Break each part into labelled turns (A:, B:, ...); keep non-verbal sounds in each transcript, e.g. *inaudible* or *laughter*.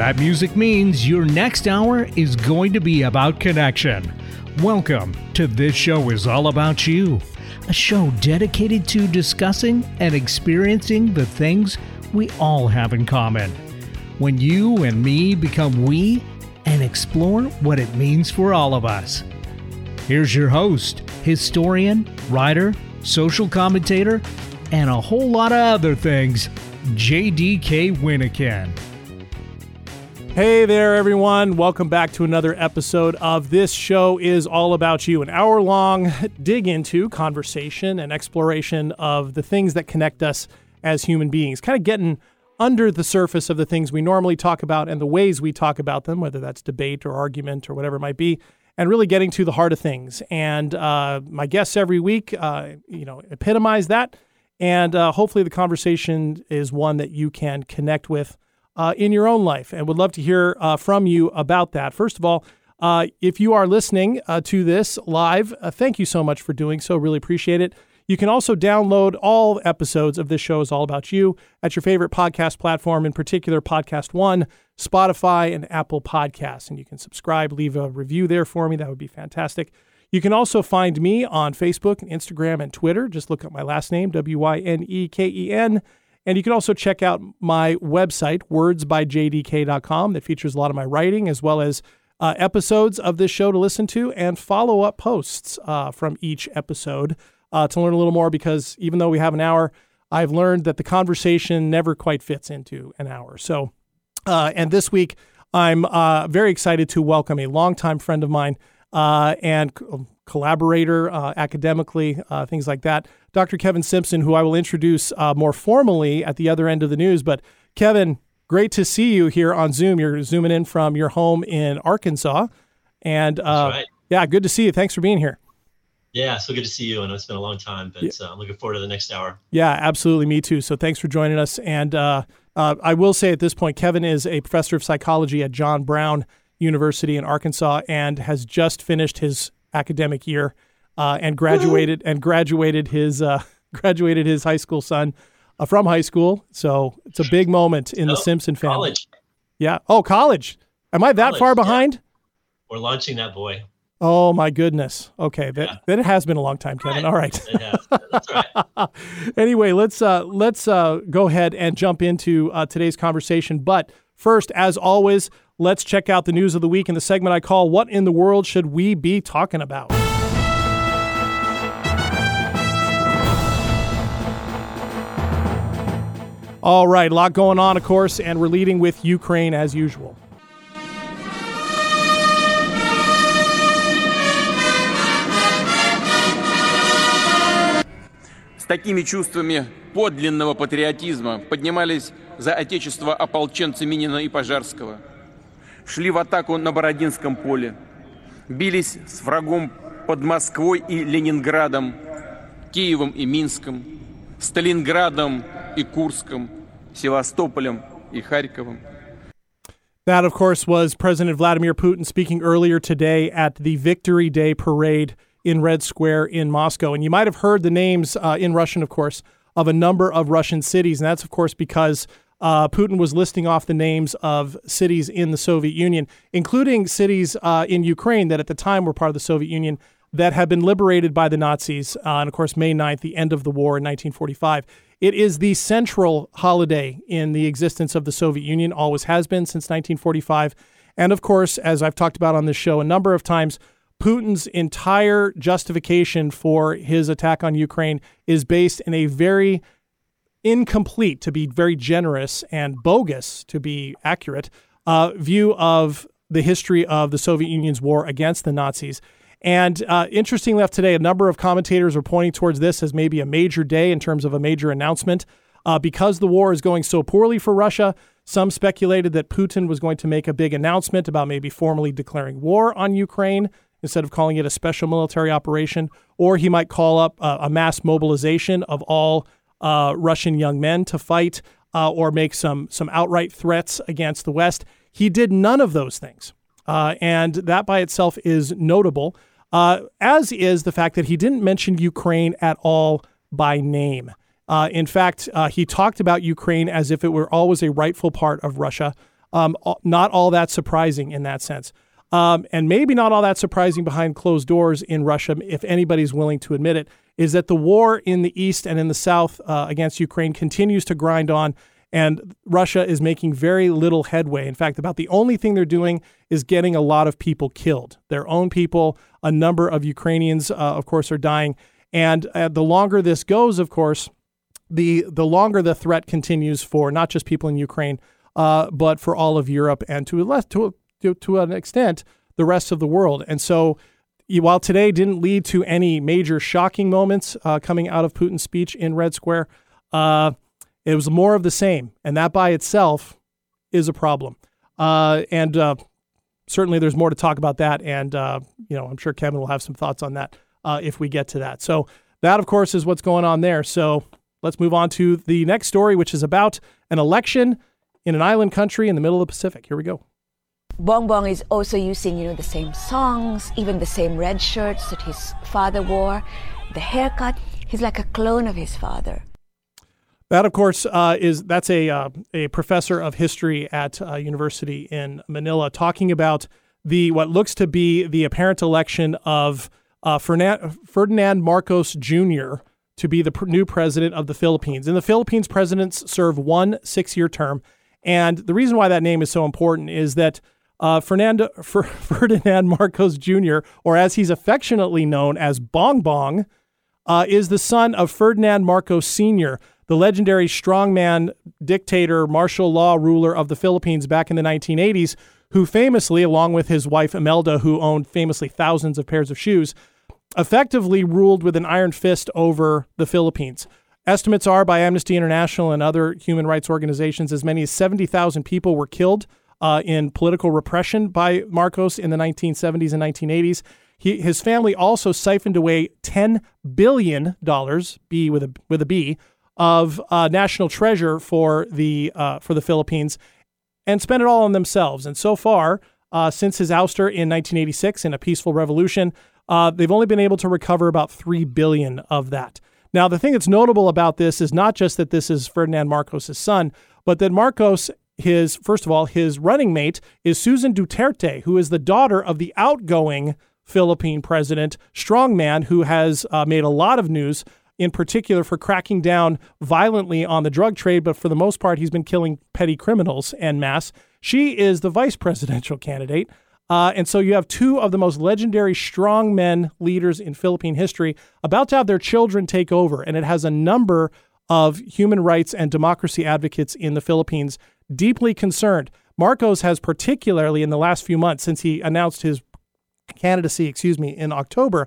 A: That music means your next hour is going to be about connection. Welcome to This Show is All About You, a show dedicated to discussing and experiencing the things we all have in common. When you and me become we and explore what it means for all of us. Here's your host, historian, writer, social commentator, and a whole lot of other things, JDK Wyneken.
B: Hey there, everyone. Welcome back to another episode of This Show is All About You, an hour long *laughs* dig into conversation and exploration of the things that connect us as human beings, kind of getting under the surface of the things we normally talk about and the ways we talk about them, whether that's debate or argument or whatever it might be, and really getting to the heart of things. And uh, my guests every week, uh, you know, epitomize that. And uh, hopefully the conversation is one that you can connect with uh, in your own life and would love to hear uh, from you about that. First of all, uh, if you are listening uh, to this live, uh, thank you so much for doing so. Really appreciate it. You can also download all episodes of this show is all about you at your favorite podcast platform, in particular Podcast One, Spotify, and Apple Podcasts. And you can subscribe, leave a review there for me. That would be fantastic. You can also find me on Facebook and Instagram and Twitter. Just look up my last name, W Y N E K E N. And you can also check out my website, wordsbyjdk.com, that features a lot of my writing as well as uh, episodes of this show to listen to and follow up posts uh, from each episode uh, to learn a little more because even though we have an hour, I've learned that the conversation never quite fits into an hour. So, uh, and this week, I'm uh, very excited to welcome a longtime friend of mine uh, and collaborator academically, things like that, Dr. Kevin Simpson, who I will introduce uh, more formally at the other end of the news. But Kevin, great to see you here on Zoom. You're zooming in from your home in Arkansas. And uh,
C: right.
B: yeah, good to see you. Thanks for being here.
C: Yeah, so good to see you. I know it's been a long time, but
B: Yeah.
C: uh, I'm looking forward to the next hour.
B: Yeah, absolutely. Me too. So thanks for joining us. And uh, uh, I will say at this point, Kevin is a professor of psychology at John Brown University in Arkansas and has just finished his academic year uh, and graduated and graduated his uh, *laughs* graduated his high school son uh, from high school. So it's a big moment in the
C: Oh,
B: Simpson family.
C: College.
B: Yeah. Oh, college. Am I that
C: College,
B: far
C: yeah.
B: behind?
C: We're launching that boy.
B: Oh my goodness. Okay, that
C: Yeah.
B: then it has been a long time, Kevin. All right.
C: It has. That's right. *laughs*
B: anyway, let's uh, let's uh, go ahead and jump into uh, today's conversation. But first, as always, let's check out the news of the week in the segment I call "What in the World Should We Be Talking About." All right, a lot going on, of course, and we're leading with Ukraine as usual.
D: с такими чувствами подлинного патриотизма поднимались за отечество ополченцы Минина и Пожарского, шли в атаку на Бородинском поле, бились с врагом под Москвой и Ленинградом, Киевом и Минском, Сталинградом и Курском, Севастополем и Харьковом.
B: That, of course, was President Vladimir Putin speaking earlier today at the Victory Day parade in Red Square in Moscow. And you might have heard the names uh, in Russian, of course, of a number of Russian cities. And that's, of course, because uh, Putin was listing off the names of cities in the Soviet Union, including cities uh, in Ukraine that at the time were part of the Soviet Union that had been liberated by the Nazis. Uh, and, of course, May 9th, the end of the war in 1945. It is the central holiday in the existence of the Soviet Union, always has been since 1945. And of course, as I've talked about on this show a number of times, Putin's entire justification for his attack on Ukraine is based in a very incomplete, to be very generous, and bogus, to be accurate, uh, view of the history of the Soviet Union's war against the Nazis. And uh, interestingly enough, today, a number of commentators are pointing towards this as maybe a major day in terms of a major announcement. Uh, because the war is going so poorly for Russia, some speculated that Putin was going to make a big announcement about maybe formally declaring war on Ukraine instead of calling it a special military operation, or he might call up uh, a mass mobilization of all uh, Russian young men to fight, uh, or make some some outright threats against the West. He did none of those things, uh, and that by itself is notable. Uh, as is the fact that he didn't mention Ukraine at all by name. Uh, in fact, uh, he talked about Ukraine as if it were always a rightful part of Russia. Um, not all that surprising in that sense. Um, and maybe not all that surprising behind closed doors in Russia, if anybody's willing to admit it, is that the war in the east and in the south uh, against Ukraine continues to grind on, and Russia is making very little headway. In fact, about the only thing they're doing is getting a lot of people killed. Their own people, a number of Ukrainians, uh, of course, are dying. And uh, the longer this goes, of course, the the longer the threat continues for not just people in Ukraine, uh, but for all of Europe and to a less to to, to an extent the rest of the world. And so, while today didn't lead to any major shocking moments uh, coming out of Putin's speech in Red Square, uh, it was more of the same, and that by itself is a problem. Uh, and uh, certainly, there's more to talk about that. And uh, you know, I'm sure Kevin will have some thoughts on that if we get to that. So that, of course, is what's going on there. So let's move on to the next story, which is about an election in an island country in the middle of the Pacific. Here we go.
E: Bong Bong is also using, you know, the same songs, even the same red shirts that his father wore, the haircut. He's like a clone of his father.
B: That, of course, uh, is that's a uh, a professor of history at uh, University in Manila talking about the what looks to be the apparent election of uh, Ferdinand, Marcos Jr to be the new president of the Philippines. In the Philippines, presidents serve one six year term. And the reason why that name is so important is that uh, Fernando, Fer, *laughs* Ferdinand Marcos Jr., or as he's affectionately known as Bong Bong, uh, is the son of Ferdinand Marcos Sr., the legendary strongman, dictator, martial law ruler of the Philippines back in the 1980s, who famously, along with his wife Imelda, who owned famously thousands of pairs of shoes, effectively ruled with an iron fist over the Philippines. Estimates are by Amnesty International and other human rights organizations as many as 70,000 people were killed uh, in political repression by Marcos in the 1970s and 1980s. He, his family also siphoned away $10 billion, B with a, with a B, of uh, national treasure for the, uh, for the Philippines and spent it all on themselves. And so far, uh, since his ouster in 1986 in a peaceful revolution, uh, they've only been able to recover about three billion of that. Now, the thing that's notable about this is not just that this is Ferdinand Marcos' son, but that Marcos, his first of all, his running mate is Susan Duterte, who is the daughter of the outgoing Philippine president, strongman, who has uh, made a lot of news, in particular for cracking down violently on the drug trade, but for the most part, he's been killing petty criminals en masse. She is the vice presidential candidate. Uh, and so you have two of the most legendary strongmen leaders in Philippine history about to have their children take over. And it has a number of human rights and democracy advocates in the Philippines deeply concerned. Marcos has particularly in the last few months since he announced his candidacy, excuse me, in October,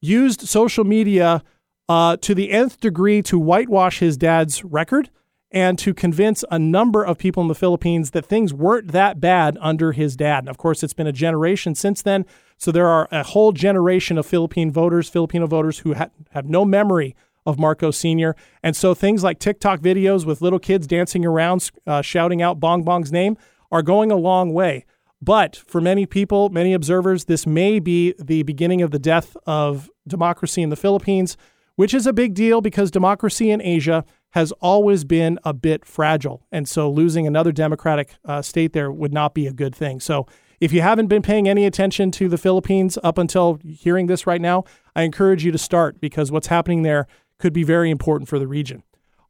B: used social media uh, to the nth degree to whitewash his dad's record and to convince a number of people in the Philippines that things weren't that bad under his dad. And of course, it's been a generation since then. So there are a whole generation of Philippine voters, Filipino voters who ha- have no memory of Marcos Sr. And so things like TikTok videos with little kids dancing around, uh, shouting out Bong Bong's name are going a long way. But for many people, many observers, this may be the beginning of the death of democracy in the Philippines, which is a big deal because democracy in Asia has always been a bit fragile. And so losing another Democratic uh, state there would not be a good thing. So if you haven't been paying any attention to the Philippines up until hearing this right now, I encourage you to start because what's happening there could be very important for the region.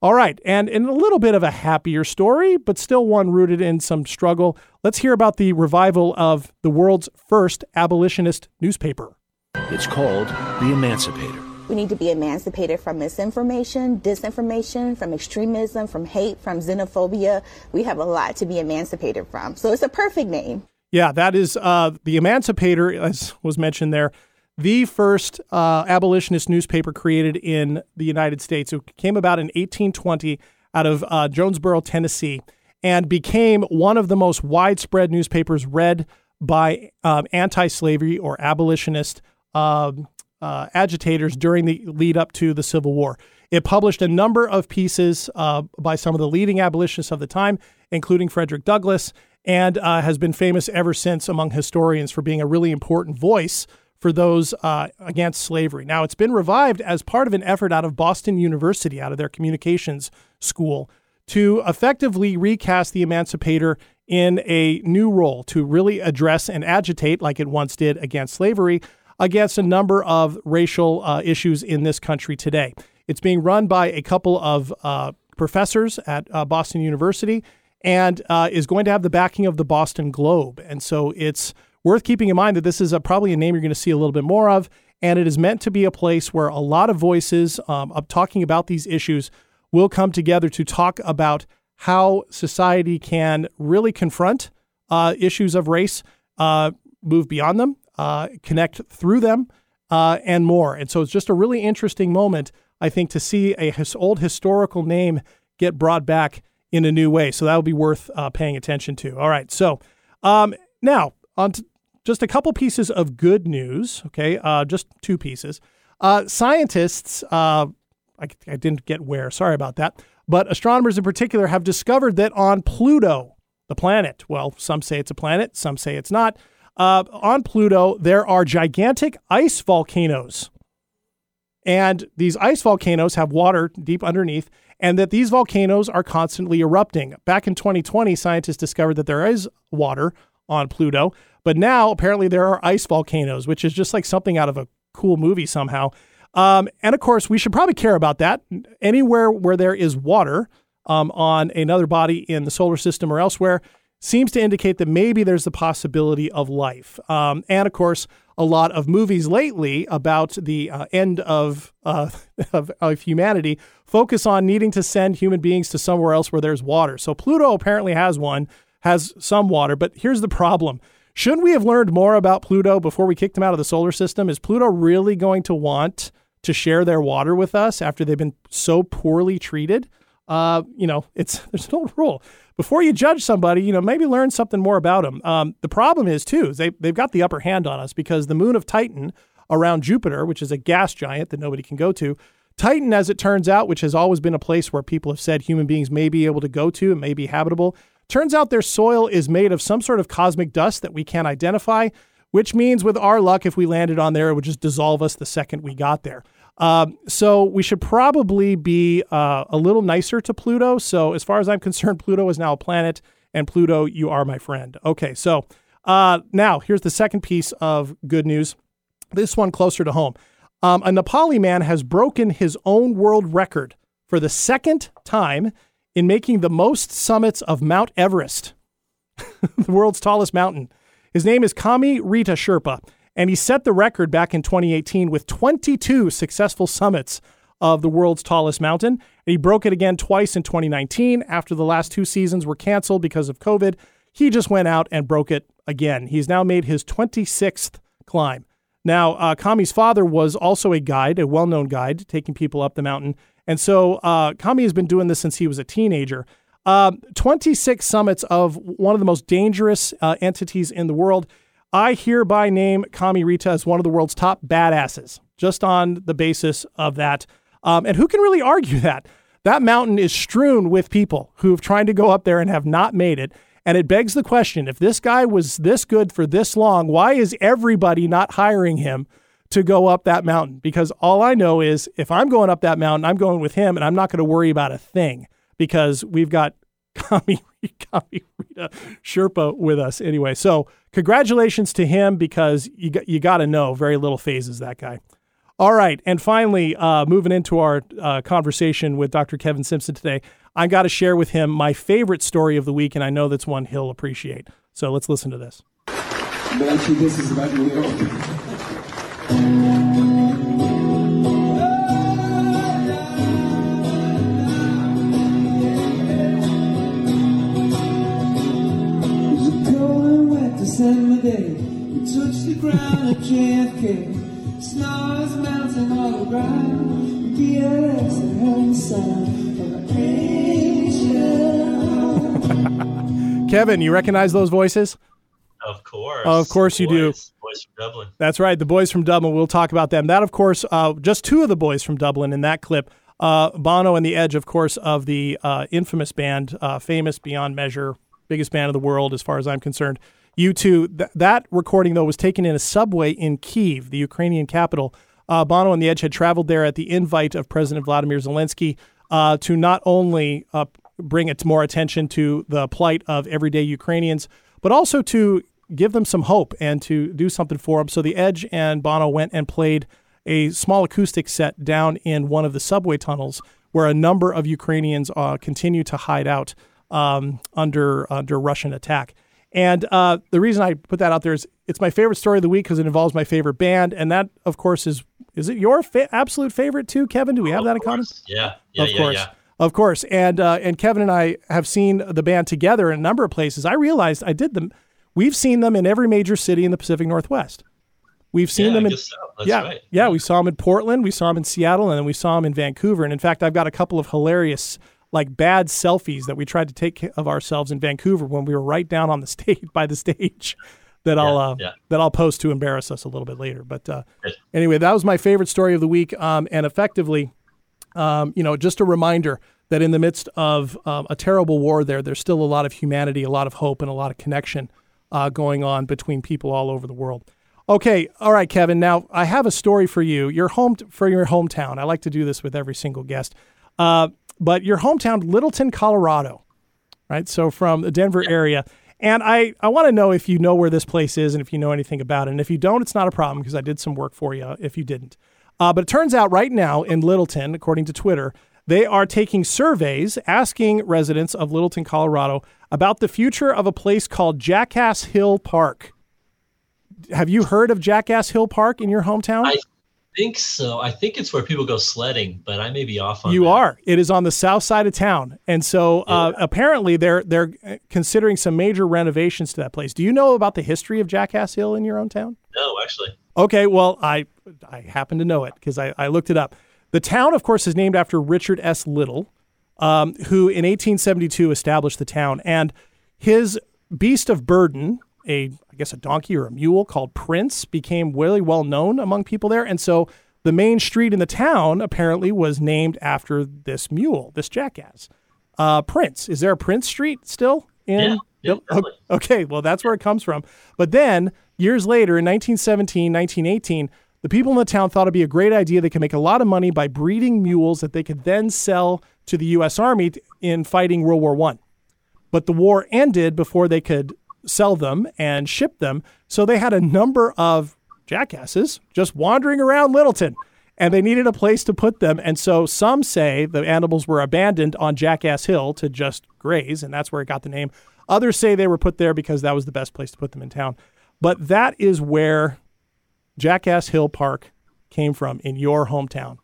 B: All right, and in a little bit of a happier story, but still one rooted in some struggle, let's hear about the revival of the world's first abolitionist newspaper.
F: It's called The Emancipator.
G: We need to be emancipated from misinformation, disinformation, from extremism, from hate, from xenophobia. We have a lot to be emancipated from. So it's a perfect name.
B: Yeah, that is uh, the Emancipator, as was mentioned there, the first uh, abolitionist newspaper created in the United States. It came about in 1820 out of uh, Jonesboro, Tennessee, and became one of the most widespread newspapers read by um, anti slavery or abolitionist um, uh, agitators during the lead up to the Civil War. It published a number of pieces uh, by some of the leading abolitionists of the time, including Frederick Douglass, and uh, has been famous ever since among historians for being a really important voice for those uh, against slavery. Now, it's been revived as part of an effort out of Boston University, out of their communications school, to effectively recast the Emancipator in a new role to really address and agitate, like it once did against slavery, against a number of racial uh, issues in this country today. It's being run by a couple of uh, professors at uh, Boston University and uh, is going to have the backing of the Boston Globe. And so it's worth keeping in mind that this is a, probably a name you're going to see a little bit more of. And it is meant to be a place where a lot of voices um, of talking about these issues will come together to talk about how society can really confront uh, issues of race, uh, move beyond them, uh, connect through them, uh, and more. And so it's just a really interesting moment, I think, to see a his old historical name get brought back in a new way. So that will be worth uh, paying attention to. All right. So um, now on to just a couple pieces of good news. Okay, uh, just two pieces. Uh, scientists, uh, I, I didn't get where. Sorry about that. But astronomers in particular have discovered that on Pluto, the planet, well, some say it's a planet, some say it's not. Uh, on Pluto, there are gigantic ice volcanoes. And these ice volcanoes have water deep underneath, and that these volcanoes are constantly erupting. Back in 2020, scientists discovered that there is water on Pluto, but now apparently there are ice volcanoes, which is just like something out of a cool movie somehow. Um, and of course, we should probably care about that. Anywhere where there is water um, on another body in the solar system or elsewhere seems to indicate that maybe there's the possibility of life. Um, and of course, a lot of movies lately about the uh, end of, uh, *laughs* of, of humanity focus on needing to send human beings to somewhere else where there's water. So Pluto apparently has one, has some water, but here's the problem. Shouldn't we have learned more about Pluto before we kicked them out of the solar system? Is Pluto really going to want to share their water with us after they've been so poorly treated? Uh, you know, it's *laughs* there's no rule before you judge somebody, you know, maybe learn something more about them. Um, the problem is, too, is they, they've got the upper hand on us because the moon of Titan around Jupiter, which is a gas giant that nobody can go to, Titan, as it turns out, which has always been a place where people have said human beings may be able to go to and may be habitable, turns out their soil is made of some sort of cosmic dust that we can't identify, which means with our luck, if we landed on there, it would just dissolve us the second we got there. Um, so we should probably be uh, a little nicer to Pluto. So as far as I'm *laughs* concerned, Pluto is now a planet, and Pluto, you are my friend. Okay, so uh, now here's the second piece of good news. This one closer to home. Um, a Nepali man has broken his own world record for the second time in making the most summits of Mount Everest, *laughs* the world's tallest mountain. His name is Kami Rita Sherpa. And he set the record back in 2018 with 22 successful summits of the world's tallest mountain. And he broke it again twice in 2019 after the last two seasons were canceled because of COVID. He just went out and broke it again. He's now made his 26th climb. Now, uh, Kami's father was also a guide, a well known guide, taking people up the mountain. And so uh, Kami has been doing this since he was a teenager. Uh, 26 summits of one of the most dangerous uh, entities in the world. I hereby name Kami Rita as one of the world's top badasses, just on the basis of that. Um, and who can really argue *laughs* that? That mountain is strewn with people who have tried to go up there and have not made it. And it begs the question if this guy was this good for this long, why is everybody not hiring him to go up that mountain? Because all I know is if I'm going up that mountain, I'm going with him and I'm not going to worry about a thing because we've got *laughs* Kami, *laughs* Kami Rita Sherpa with us anyway. So congratulations to him because you got, you got to know very little phases that guy. All right, and finally, uh, moving into our uh, conversation with Dr. Kevin Simpson today, I got to share with him my favorite story of the week, and I know that's one he'll appreciate. So let's listen to this.
H: Actually, this is about New York. Day. We touched the ground at JFK. Snows melting all around. BLS and having sound of
B: an Kevin, you recognize those voices?
C: Of course.
B: of course
C: the
B: you
C: boys,
B: do.
C: Boys from Dublin.
B: That's right. The boys from Dublin. We'll talk about them. That, of course, uh, just two of the boys from Dublin in that clip. Uh, Bono and the Edge, of course, of the uh, infamous band, uh, famous beyond measure, biggest band of the world, as far as I'm concerned. U2. Th- that recording, though, was taken in a subway in Kiev, the Ukrainian capital. Uh, Bono and the Edge had traveled there at the invite of President Vladimir Zelensky uh, to not only uh, bring it more attention to the plight of everyday Ukrainians, but also to give them some hope and to do something for them. So the Edge and Bono went and played a small acoustic set down in one of the subway tunnels where a number of Ukrainians uh, continue to hide out um, under under Russian attack. And uh, the reason I put that out there is it's my favorite story of the week because it involves my favorite band, and that, of course, is is it your fa- absolute favorite too, Kevin? Do we have
C: Oh,
B: that in common?
C: Yeah. Yeah.
B: of
C: yeah,
B: course.
C: yeah.
B: Of course, and uh, and Kevin and I have seen the band together in a number of places. I realized I did them. We've seen them in every major city in the Pacific Northwest. We've seen
C: Yeah,
B: them in
C: so.
B: Yeah,
C: right.
B: yeah. We saw them in Portland, we saw them in Seattle, and then we saw them in Vancouver. And in fact, I've got a couple of hilarious, like bad selfies that we tried to take of ourselves in Vancouver when we were right down on the *laughs* stage by the stage. That I'll uh,
C: yeah.
B: that I'll post to embarrass us a little bit later. But uh, anyway, that was my favorite story of the week, um, and effectively, um, you know, just a reminder that in the midst of um, a terrible war, there there's still a lot of humanity, a lot of hope, and a lot of connection uh, going on between people all over the world. Okay, all right, Kevin. Now I have a story for you. Your home for your hometown. I like to do this with every single guest, uh, but your hometown, Littleton, Colorado, right? So from the Denver area. And I, I want to know if you know where this place is and if you know anything about it. And if you don't, it's not a problem because I did some work for you if you didn't. Uh, but it turns out right now in Littleton, according to Twitter, they are taking surveys asking residents of Littleton, Colorado, about the future of a place called Jackass Hill Park. Have you heard of Jackass Hill Park in your hometown?
C: I think so. I think it's where people go sledding, but I may be off on
B: You
C: that.
B: are. It is on the south side of town, and so uh, apparently they're they're considering some major renovations to that place. Do you know about the history of Jackass Hill in your own town?
C: No, actually.
B: Okay, well I I happen to know it because I, I looked it up. The town, of course, is named after Richard S. Little, um, who in 1872 established the town, and his beast of burden, a guess a donkey or a mule called Prince, became really well known among people there, and so the main street in the town apparently was named after this mule, this jackass. Uh, Prince. Is there a Prince Street still in?
C: Yeah, yeah.
B: Okay, well, that's where it comes from. But then, years later, in 1917, 1918, the people in the town thought it'd be a great idea. They could make a lot of money by breeding mules that they could then sell to the U.S. Army in fighting World War One. But the war ended before they could sell them and ship them. So they had a number of jackasses just wandering around Littleton. And they needed a place to put them. And so some say the animals were abandoned on Jackass Hill to just graze, and that's where it got the name. Others say they were put there because that was the best place to put them in town. But that is where Jackass Hill Park came from in your hometown.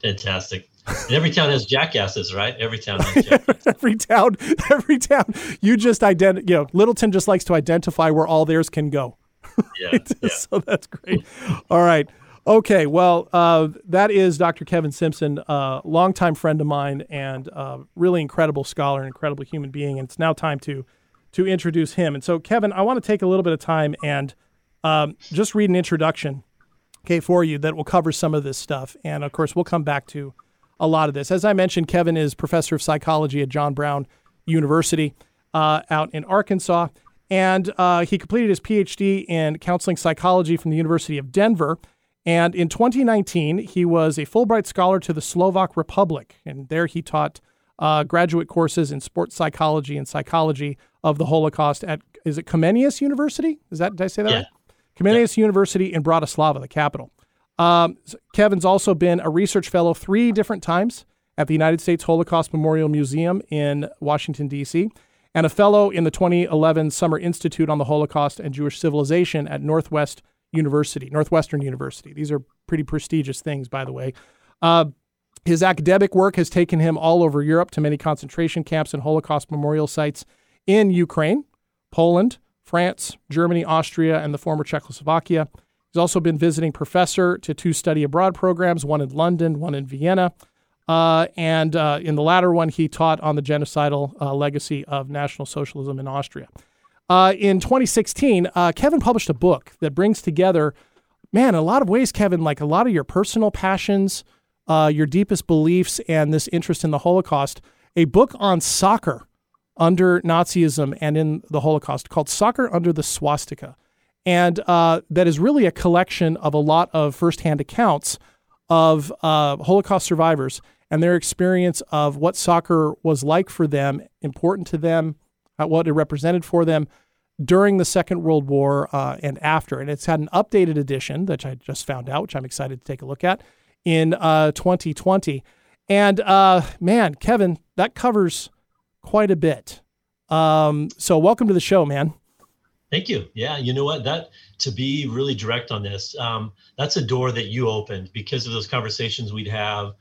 C: Fantastic. *laughs* Every town has jackasses, right? Every town has *laughs* jackasses.
B: every town, *laughs* every town, you just identify, you know, Littleton just likes to identify where all theirs can go.
C: Yeah, yeah.
B: so that's great. All right. Okay. Well, uh, that is Dr. Kevin Simpson, a longtime friend of mine and uh, really incredible scholar and incredible human being. And it's now time to to introduce him. And so, Kevin, I want to take a little bit of time and um, just read an introduction, okay, for you that will cover some of this stuff. And of course, we'll come back to a lot of this. As I mentioned, Kevin is professor of psychology at John Brown University uh, out in Arkansas. And uh, he completed his PhD in counseling psychology from the University of Denver. And in 2019, he was a Fulbright Scholar to the Slovak Republic. And there he taught uh, graduate courses in sports psychology and psychology of the Holocaust at, is it Comenius University? Is that, did I say that
C: Yeah.
B: right? Comenius University in Bratislava, the capital. Um, Kevin's also been a research fellow three different times at the United States Holocaust Memorial Museum in Washington, D.C., and a fellow in the 2011 Summer Institute on the Holocaust and Jewish Civilization at Northwest University, Northwestern University. These are pretty prestigious things, by the way. Uh, his academic work has taken him all over Europe to many concentration camps and Holocaust memorial sites in Ukraine, Poland, France, Germany, Austria, and the former Czechoslovakia. He's also been visiting professor to two study abroad programs, one in London, one in Vienna. Uh, and uh, in the latter one, he taught on the genocidal uh, legacy of National Socialism in Austria. Uh, in 2016, uh, Kevin published a book that brings together, man, in a lot of ways, Kevin, like a lot of your personal passions, uh, your deepest beliefs, and this interest in the Holocaust. A book on soccer under Nazism and in the Holocaust called Soccer Under the Swastika. And uh, that is really a collection of a lot of firsthand accounts of uh, Holocaust survivors and their experience of what soccer was like for them, important to them, uh, what it represented for them during the Second World War uh, and after. And it's had an updated edition, which I just found out, which I'm excited to take a look at in uh, 2020. And uh, man, Kevin, that covers quite a bit. Um, so welcome to the show, man.
C: Thank you. Yeah, you know what? That to be really direct on this, um, that's a door that you opened because of those conversations we'd have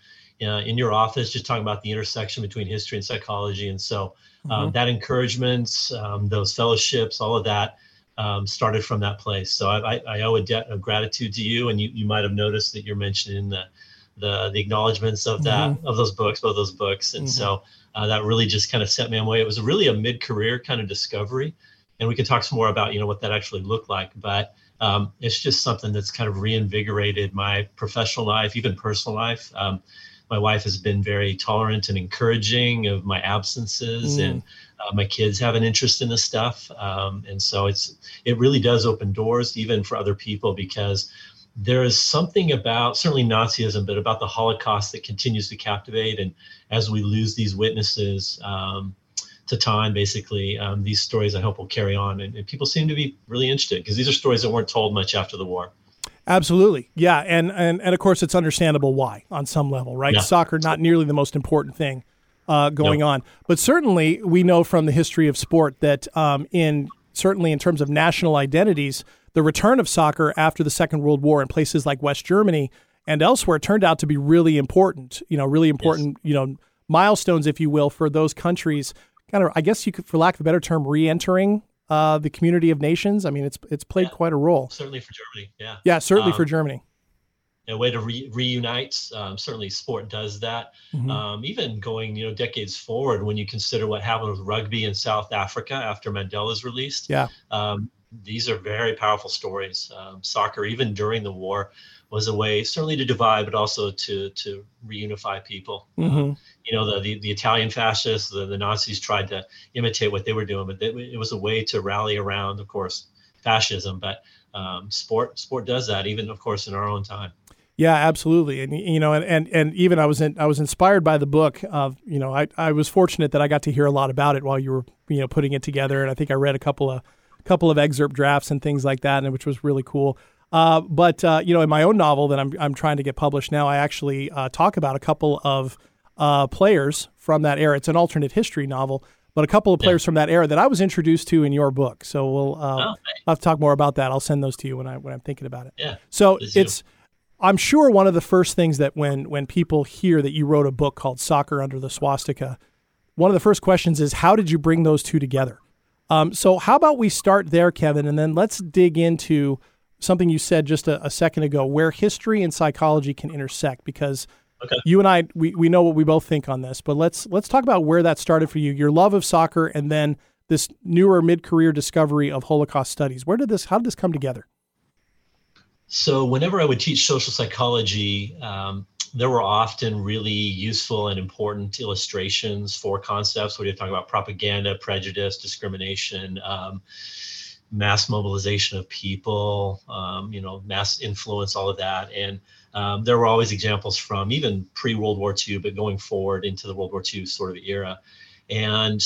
C: uh, in your office, just talking about the intersection between history and psychology. And so um, mm-hmm. that encouragement, um, those fellowships, all of that um, started from that place. So I, I, I, owe a debt of gratitude to you. And you, you might have noticed that you're mentioning the the, the acknowledgments of that mm-hmm. of those books, both those books. And mm-hmm. so uh, that really just kind of set me on way. It was really a mid-career kind of discovery. And we can talk some more about, you know, what that actually looked like. But um, it's just something that's kind of reinvigorated my professional life, even personal life. Um, my wife has been very tolerant and encouraging of my absences mm. and uh, my kids have an interest in this stuff um, and so it's it really does open doors even for other people because there is something about certainly nazism but about the holocaust that continues to captivate and as we lose these witnesses um, to time basically um, these stories i hope will carry on and, and people seem to be really interested because these are stories that weren't told much after the war
B: Absolutely. Yeah. And, and, and of course, it's understandable why on some level, right? Yeah. Soccer, not nearly the most important thing uh, going on. But certainly, we know from the history of sport that um, in certainly in terms of national identities, the return of soccer after the Second World War in places like West Germany and elsewhere turned out to be really important, you know, really important, yes. you know, milestones, if you will, for those countries. Kind of, I guess you could, for lack of a better term, re entering uh, the community of nations. I mean, it's it's played yeah, quite a role.
C: Certainly for Germany, yeah.
B: Yeah, certainly um, for Germany.
C: A way to re- reunite. Um, certainly, sport does that. Mm-hmm. Um, even going, you know, decades forward, when you consider what happened with rugby in South Africa after Mandela's released.
B: Yeah.
C: Um, these are very powerful stories. Um, soccer, even during the war, was a way certainly to divide, but also to to reunify people. Mm-hmm. You know, the, the, the Italian fascists, the, the Nazis tried to imitate what they were doing, but they, it was a way to rally around, of course, fascism. But um, sport sport does that, even of course in our own time.
B: Yeah, absolutely, and you know, and and, and even I was in, I was inspired by the book. Of you know, I, I was fortunate that I got to hear a lot about it while you were you know putting it together, and I think I read a couple of couple of excerpt drafts and things like that, and which was really cool. Uh, but uh, you know, in my own novel that I'm I'm trying to get published now, I actually uh, talk about a couple of uh, players from that era. It's an alternate history novel, but a couple of players yeah. from that era that I was introduced to in your book. So we'll uh, oh, have to talk more about that. I'll send those to you when I when I'm thinking about it.
C: Yeah.
B: So it's. I'm sure one of the first things that when when people hear that you wrote a book called Soccer Under the Swastika, one of the first questions is how did you bring those two together? Um, so how about we start there, Kevin, and then let's dig into something you said just a, a second ago, where history and psychology can intersect, because okay. you and I we, we know what we both think on this, but let's let's talk about where that started for you, your love of soccer, and then this newer mid-career discovery of Holocaust studies. Where did this? How did this come together?
C: So whenever I would teach social psychology, um, there were often really useful and important illustrations for concepts. When you talk about propaganda, prejudice, discrimination. Um, mass mobilization of people, um, you know, mass influence, all of that. And um, there were always examples from even pre World War II, but going forward into the World War II sort of era. And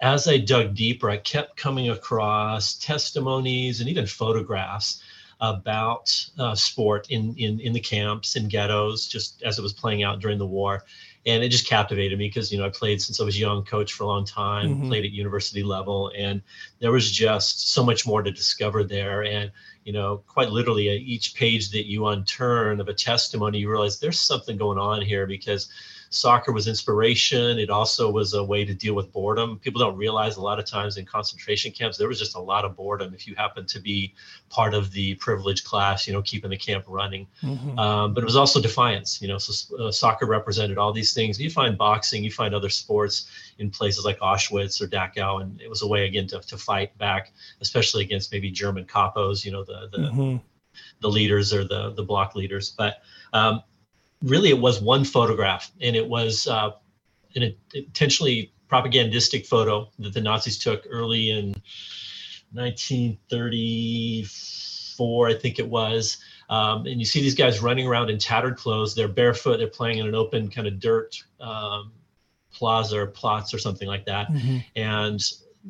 C: as I dug deeper, I kept coming across testimonies and even photographs about uh, sport in, in in the camps in ghettos, just as it was playing out during the war and it just captivated me because you know I played since I was young, coach for a long time, mm-hmm. played at university level, and there was just so much more to discover there. And you know, quite literally, each page that you unturn of a testimony, you realize there's something going on here because soccer was inspiration. It also was a way to deal with boredom. People don't realize a lot of times in concentration camps, there was just a lot of boredom if you happen to be part of the privileged class, you know, keeping the camp running. Mm-hmm. Um, but it was also defiance, you know, so uh, soccer represented all these things. You find boxing, you find other sports in places like Auschwitz or Dachau. And it was a way, again, to, to fight back, especially against maybe German capos, you know, the, the, mm-hmm. the leaders or the, the block leaders. But um, really it was one photograph and it was uh, an intentionally propagandistic photo that the Nazis took early in 1934, I think it was, Um, and you see these guys running around in tattered clothes. They're barefoot. They're playing in an open kind of dirt um, plaza or plots or something like that. And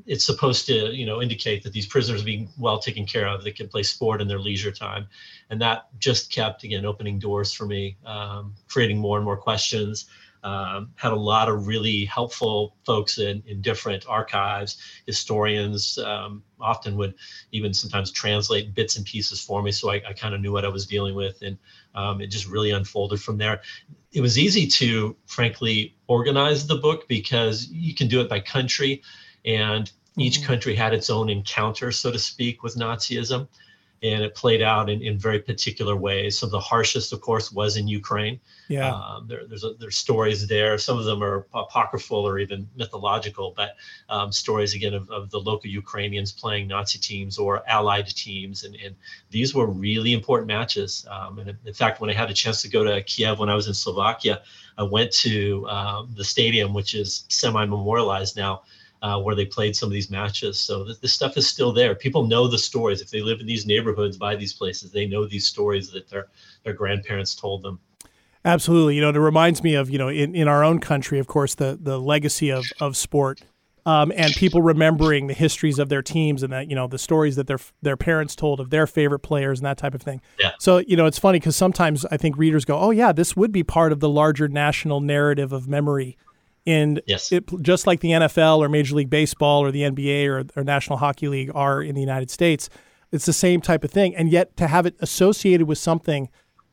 C: it's supposed to, you know, indicate that these prisoners are being well taken care of. They can play sport in their leisure time, and that just kept again opening doors for me, um, creating more and more questions. Um, had a lot of really helpful folks in, in different archives, historians um, often would even sometimes translate bits and pieces for me, so I, I kind of knew what I was dealing with, and um, it just really unfolded from there. It was easy to, frankly, organize the book because you can do it by country and each country had its own encounter, so to speak, with Nazism. And it played out in, in very particular ways. So the harshest, of course, was in Ukraine.
B: Yeah.
C: Um, there, there's a, there's stories there. Some of them are apocryphal or even mythological, but um, stories again of, of the local Ukrainians playing Nazi teams or Allied teams, and, and these were really important matches. Um, and in fact, when I had a chance to go to Kiev when I was in Slovakia, I went to um, the stadium, which is semi-memorialized now uh, where they played some of these matches. So th- this stuff is still there. People know the stories. If they live in these neighborhoods by these places, they know these stories that their their grandparents told them.
B: Absolutely. You know, it reminds me of, you know, in, in our own country, of course, the, the legacy of, of sport um, and people remembering the histories of their teams and that, you know, the stories that their, their parents told of their favorite players and that type of thing.
C: Yeah.
B: So, you know, it's funny because sometimes I think readers go, oh, yeah, this would be part of the larger national narrative of memory. And
C: Yes.
B: it, just like the NFL or Major League Baseball or the NBA or, or National Hockey League are in the United States, it's the same type of thing. And yet to have it associated with something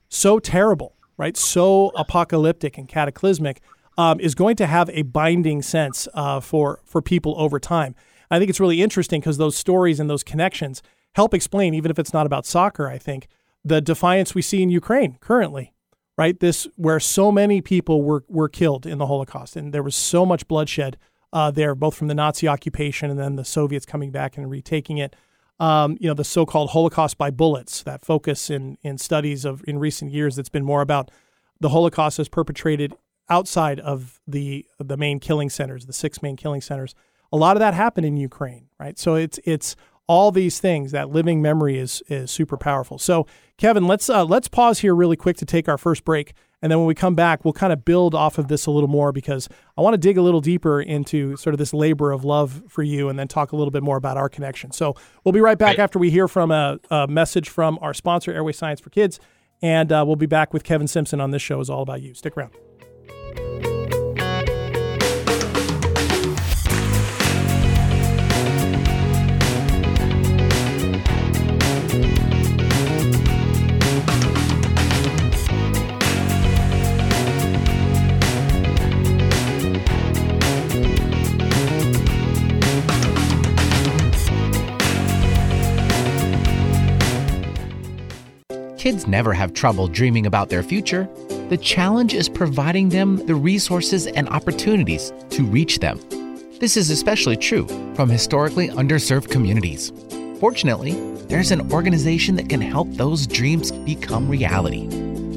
B: so terrible, right? So apocalyptic and cataclysmic um, is going to have a binding sense uh, for for people over time. I think it's really interesting because those stories and those connections help explain, even if it's not about soccer. I think the defiance we see in Ukraine currently, right? This where so many people were were killed in the Holocaust, and there was so much bloodshed uh, there, both from the Nazi occupation and then the Soviets coming back and retaking it um, you know, the so-called Holocaust by bullets, that focus in in studies of in recent years that's been more about the Holocaust as perpetrated outside of the the main killing centers, the six main killing centers. A lot of that happened in Ukraine, right? So it's it's all these things that living memory is is super powerful. So Kevin, let's uh, let's pause here really quick to take our first break, and then when we come back, we'll kind of build off of this a little more because I want to dig a little deeper into sort of this labor of love for you, and then talk a little bit more about our connection. So we'll be right back after we hear from a, a message from our sponsor, Airway Science for Kids, and uh, we'll be back with Kevin Simpson on this show. is all about you. Stick around.
I: Kids never have trouble dreaming about their future. The challenge is providing them the resources and opportunities to reach them. This is especially true from historically underserved communities. Fortunately, there's an organization that can help those dreams become reality.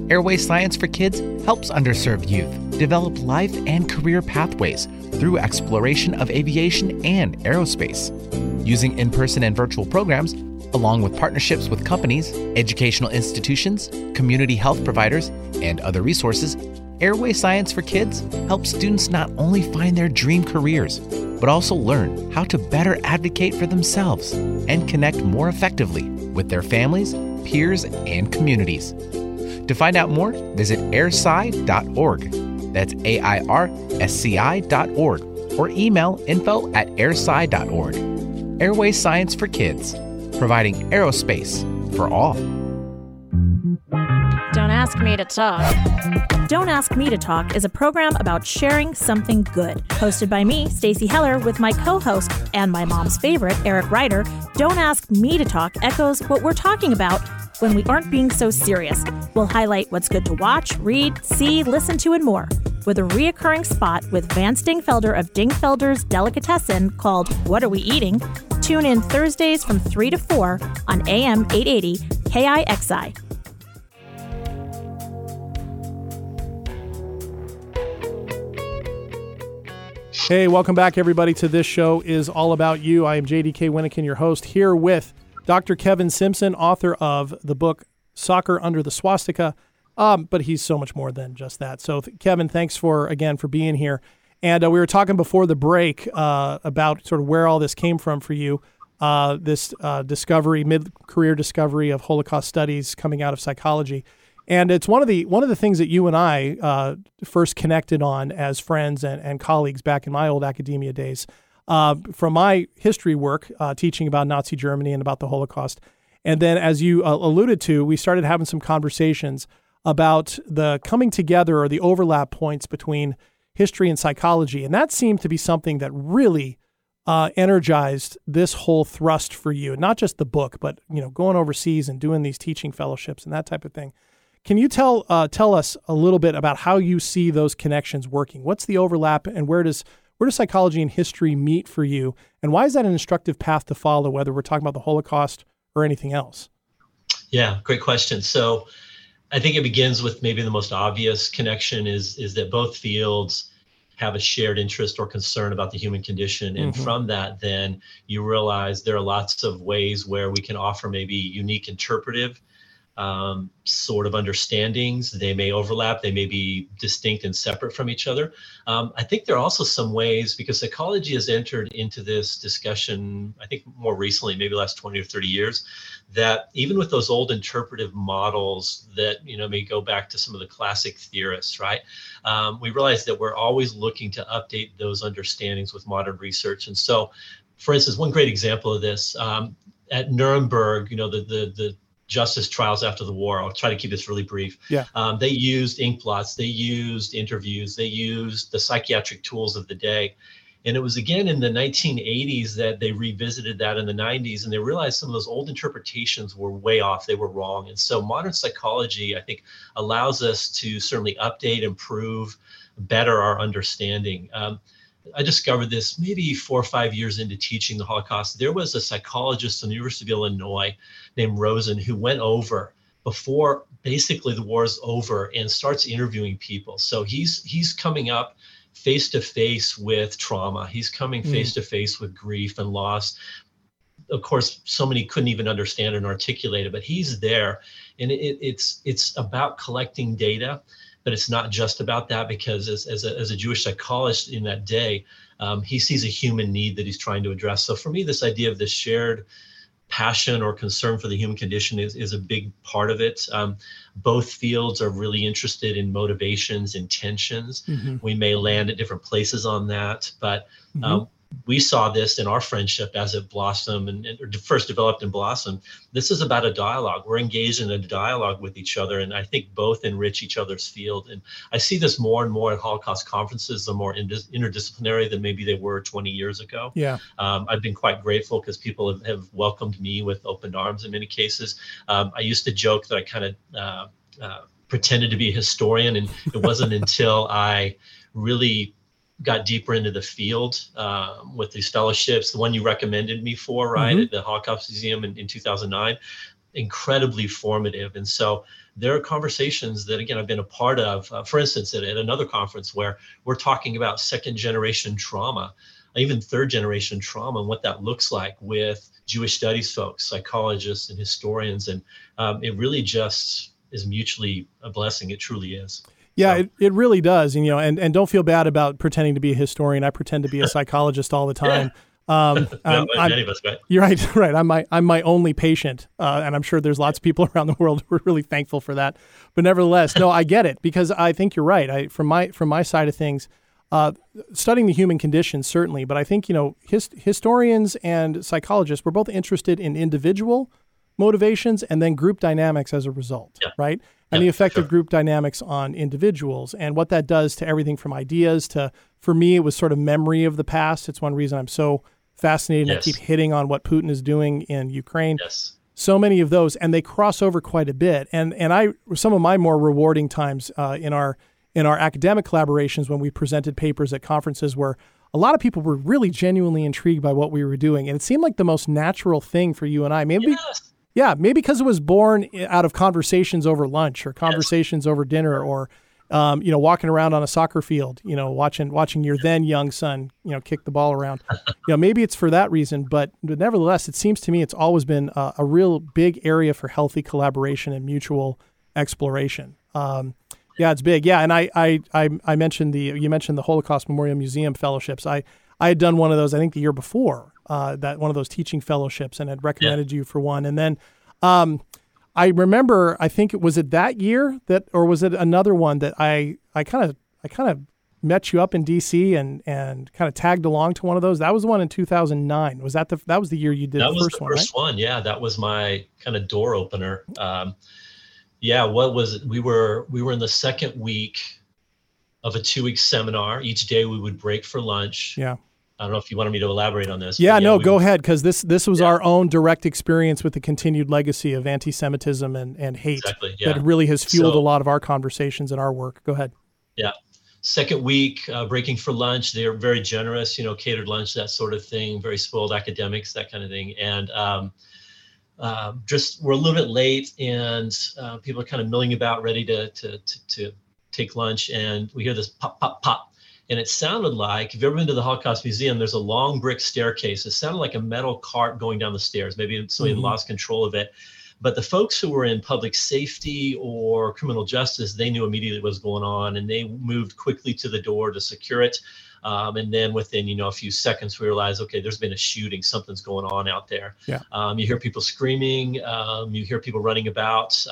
I: Airway Science for Kids helps underserved youth develop life and career pathways through exploration of aviation and aerospace. Using in person and virtual programs, along with partnerships with companies, educational institutions, community health providers, and other resources, Airway Science for Kids helps students not only find their dream careers, but also learn how to better advocate for themselves and connect more effectively with their families, peers, and communities. To find out more, visit airsci.org. That's A I R S C I.org or email info at airsci.org. Airway Science for Kids, providing aerospace for all.
J: Don't ask me to talk. Don't Ask Me to Talk is a program about sharing something good. Hosted by me, Stacey Heller, with my co-host and my mom's favorite, Eric Ryder. Don't Ask Me to Talk echoes what we're talking about when we aren't being so serious. We'll highlight what's good to watch, read, see, listen to, and more. With a reoccurring spot with Vance Dingfelder of Dingfelder's Delicatessen called What Are We Eating? Tune in Thursdays from 3 to 4 on AM 880 KIXI.
B: Hey, welcome back, everybody, to this show is all about you. I am JDK Wyneken, your host, here with Dr. Kevin Simpson, author of the book soccer under the swastika. Um, but he's so much more than just that. So, th- Kevin, thanks for again for being here. And uh, we were talking before the break uh, about sort of where all this came from for you. Uh, this uh, discovery, mid-career discovery of Holocaust studies coming out of psychology, and it's one of the one of the things that you and I uh, first connected on as friends and, and colleagues back in my old academia days. Uh, from my history work, teaching about Nazi Germany and about the Holocaust, and then as you alluded to, we started having some conversations about the coming together or the overlap points between history and psychology. And that seemed to be something that really uh, energized this whole thrust for you. Not just the book, but you know, going overseas and doing these teaching fellowships and that type of thing. Can you tell uh, tell us a little bit about how you see those connections working? What's the overlap, and where does where does psychology and history meet for you? And why is that an instructive path to follow, whether we're talking about the Holocaust or anything else?
C: Yeah, great question. So I think it begins with maybe the most obvious connection is is that both fields have a shared interest or concern about the human condition and mm-hmm. from that then you realize there are lots of ways where we can offer maybe unique interpretive um, sort of understandings. They may overlap, they may be distinct and separate from each other. Um, I think there are also some ways, because psychology has entered into this discussion, I think more recently, maybe last 20 or 30 years, that even with those old interpretive models that, you know, may go back to some of the classic theorists, right? Um, we realize that we're always looking to update those understandings with modern research. And so, for instance, one great example of this, um, at Nuremberg, you know, the, the, the justice trials after the war. I'll try to keep this really brief.
B: Yeah.
C: Um, they used ink blots, they used interviews, they used the psychiatric tools of the day. And it was again in the 1980s that they revisited that in the 90s and they realized some of those old interpretations were way off, they were wrong. And so modern psychology, I think, allows us to certainly update, improve, better our understanding. Um, I discovered this maybe four or five years into teaching the Holocaust. There was a psychologist in the University of Illinois named Rosen who went over before basically the war is over and starts interviewing people. So he's he's coming up face to face with trauma. He's coming face to face with grief and loss. Of course, so many couldn't even understand and articulate it, but he's there, and it, it's it's about collecting data but it's not just about that because as, as, a, as a Jewish psychologist in that day, um, he sees a human need that he's trying to address. So for me, this idea of this shared passion or concern for the human condition is, is a big part of it. Um, both fields are really interested in motivations, intentions. Mm-hmm. We may land at different places on that, but mm-hmm. We saw this in our friendship as it blossomed and, and first developed and blossomed. This is about a dialogue. We're engaged in a dialogue with each other, and I think both enrich each other's field. And I see this more and more at Holocaust conferences. They're more interdisciplinary than maybe they were 20 years ago.
B: Yeah,
C: um, I've been quite grateful because people have, have, welcomed me with open arms in many cases. Um, I used to joke that I kind of uh, uh, pretended to be a historian, and it wasn't *laughs* until I really got deeper into the field uh, with these fellowships. The one you recommended me for, right, mm-hmm. at the Holocaust Museum in, in 2009, incredibly formative. And so there are conversations that, again, I've been a part of. Uh, for instance, at, at another conference where we're talking about second generation trauma, even third generation trauma, and what that looks like with Jewish studies folks, psychologists, and historians. And um, it really just is mutually a blessing. It truly is.
B: Yeah, so. it, it really does. And, you know, and, and don't feel bad about pretending to be a historian. I pretend to be a *laughs* psychologist all the time. Um, *laughs* I'm, I'm, us, right? You're right, *laughs* right. I'm my I'm my only patient, uh, and I'm sure there's lots of people around the world who are really thankful for that. But nevertheless, no, I get it because I think you're right. I from my from my side of things, uh, studying the human condition certainly, but I think you know his, historians and psychologists we're both interested in individual motivations and then group dynamics as a result,
C: yeah.
B: right? And the effect sure. of group dynamics on individuals and what that does to everything from ideas to, for me, it was sort of memory of the past. It's one reason I'm so fascinated yes. and I keep hitting on what Putin is doing in Ukraine.
C: Yes.
B: So many of those, and they cross over quite a bit. And and I some of my more rewarding times uh, in our in our academic collaborations when we presented papers at conferences where a lot of people were really genuinely intrigued by what we were doing, and it seemed like the most natural thing for you and I. Maybe
C: yes.
B: Yeah, maybe because it was born out of conversations over lunch or conversations yes. over dinner or um, you know, walking around on a soccer field, you know, watching watching your then young son, you know, kick the ball around. you know, maybe it's for that reason, but, but nevertheless, it seems to me it's always been a, a real big area for healthy collaboration and mutual exploration. Um, yeah, it's big. Yeah, and I, I I I mentioned the you mentioned the Holocaust Memorial Museum fellowships. I I had done one of those I think the year before uh, that one of those teaching fellowships and had recommended yeah. you for one, and then. Um, I remember, I think it was it that year that, or was it another one that I, I kind of, I kind of met you up in DC and, and kind of tagged along to one of those. That was the one in 2009. Was that the, that was the year you did
C: that
B: the
C: was
B: first
C: the
B: one,
C: first
B: right?
C: one. Yeah. That was my kind of door opener. Um, yeah. What was it? We were, we were in the second week of a two week seminar. Each day we would break for lunch.
B: Yeah.
C: I don't know if you wanted me to elaborate on this.
B: Yeah, yeah no, go ahead because this this was yeah. our own direct experience with the continued legacy of anti-Semitism and, and hate
C: exactly, yeah.
B: that really has fueled so, a lot of our conversations and our work. Go ahead.
C: Yeah, second week uh, breaking for lunch. They're very generous, you know, catered lunch, that sort of thing. Very spoiled academics, that kind of thing, and. Um, uh, just we're a little bit late, and uh, people are kind of milling about, ready to, to to to take lunch, and we hear this pop pop pop and it sounded like if you've ever been to the Holocaust Museum, there's a long brick staircase. It sounded like a metal cart going down the stairs. Maybe somebody mm-hmm. lost control of it. But the folks who were in public safety or criminal justice, they knew immediately what was going on, and they moved quickly to the door to secure it. Um, and then within you know a few seconds, we realized, okay, there's been a shooting. Something's going on out there.
B: Yeah.
C: Um, you hear people screaming. Um, you hear people running about.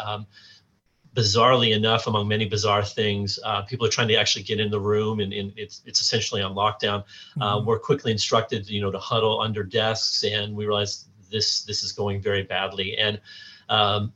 C: Bizarrely enough, among many bizarre things, uh, people are trying to actually get in the room, and, and it's it's essentially on lockdown. Uh, mm-hmm. we're quickly instructed, you know, to huddle under desks, and we realize this this is going very badly. And um,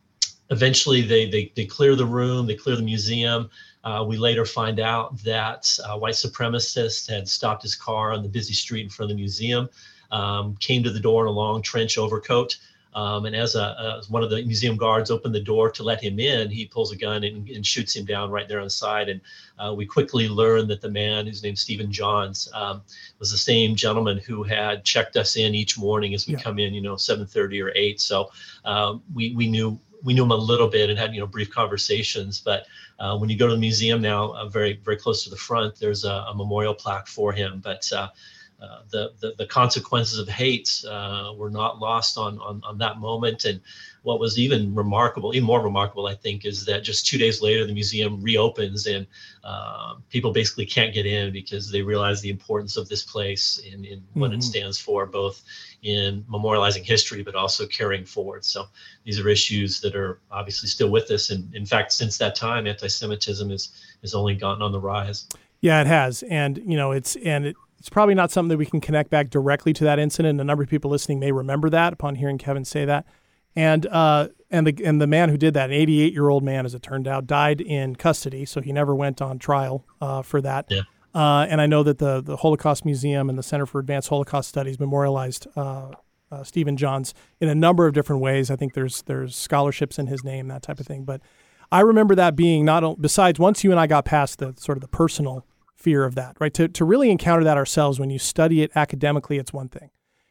C: eventually, they, they they clear the room, they clear the museum. Uh, we later find out that a white supremacist had stopped his car on the busy street in front of the museum, um, came to the door in a long trench overcoat. Um, and as a, one of the museum guards opened the door to let him in, he pulls a gun and, and shoots him down right there on the side. And uh, we quickly learn that the man, whose name's Stephen Johns, um, was the same gentleman who had checked us in each morning as we yeah. come in, you know, 7:30 or 8. So um, we we knew we knew him a little bit and had you know brief conversations. But uh, when you go to the museum now, uh, very very close to the front, there's a, a memorial plaque for him. But uh, uh, the, the, the consequences of hate uh, were not lost on, on on that moment. And what was even remarkable, even more remarkable, I think, is that just two days later the museum reopens and uh, people basically can't get in because they realize the importance of this place and, and what mm-hmm. it stands for, both in memorializing history but also carrying forward. So these are issues that are obviously still with us. And in fact, since that time, anti-Semitism has has only gotten on the rise.
B: Yeah, it has, and you know, it's and it it's probably not something that we can connect back directly to that incident. A number of people listening may remember that upon hearing Kevin say that. And uh, and the and the man who did that, an 88 year old man, as it turned out, died in custody, so he never went on trial uh, for that.
C: Yeah.
B: Uh, and I know that the the Holocaust Museum and the Center for Advanced Holocaust Studies memorialized uh, uh, Stephen Johns in a number of different ways. I think there's there's scholarships in his name, that type of thing. But I remember that being not besides once you and I got past the sort of the personal fear of that, right? To, to really encounter that ourselves when you study it academically, it's one thing.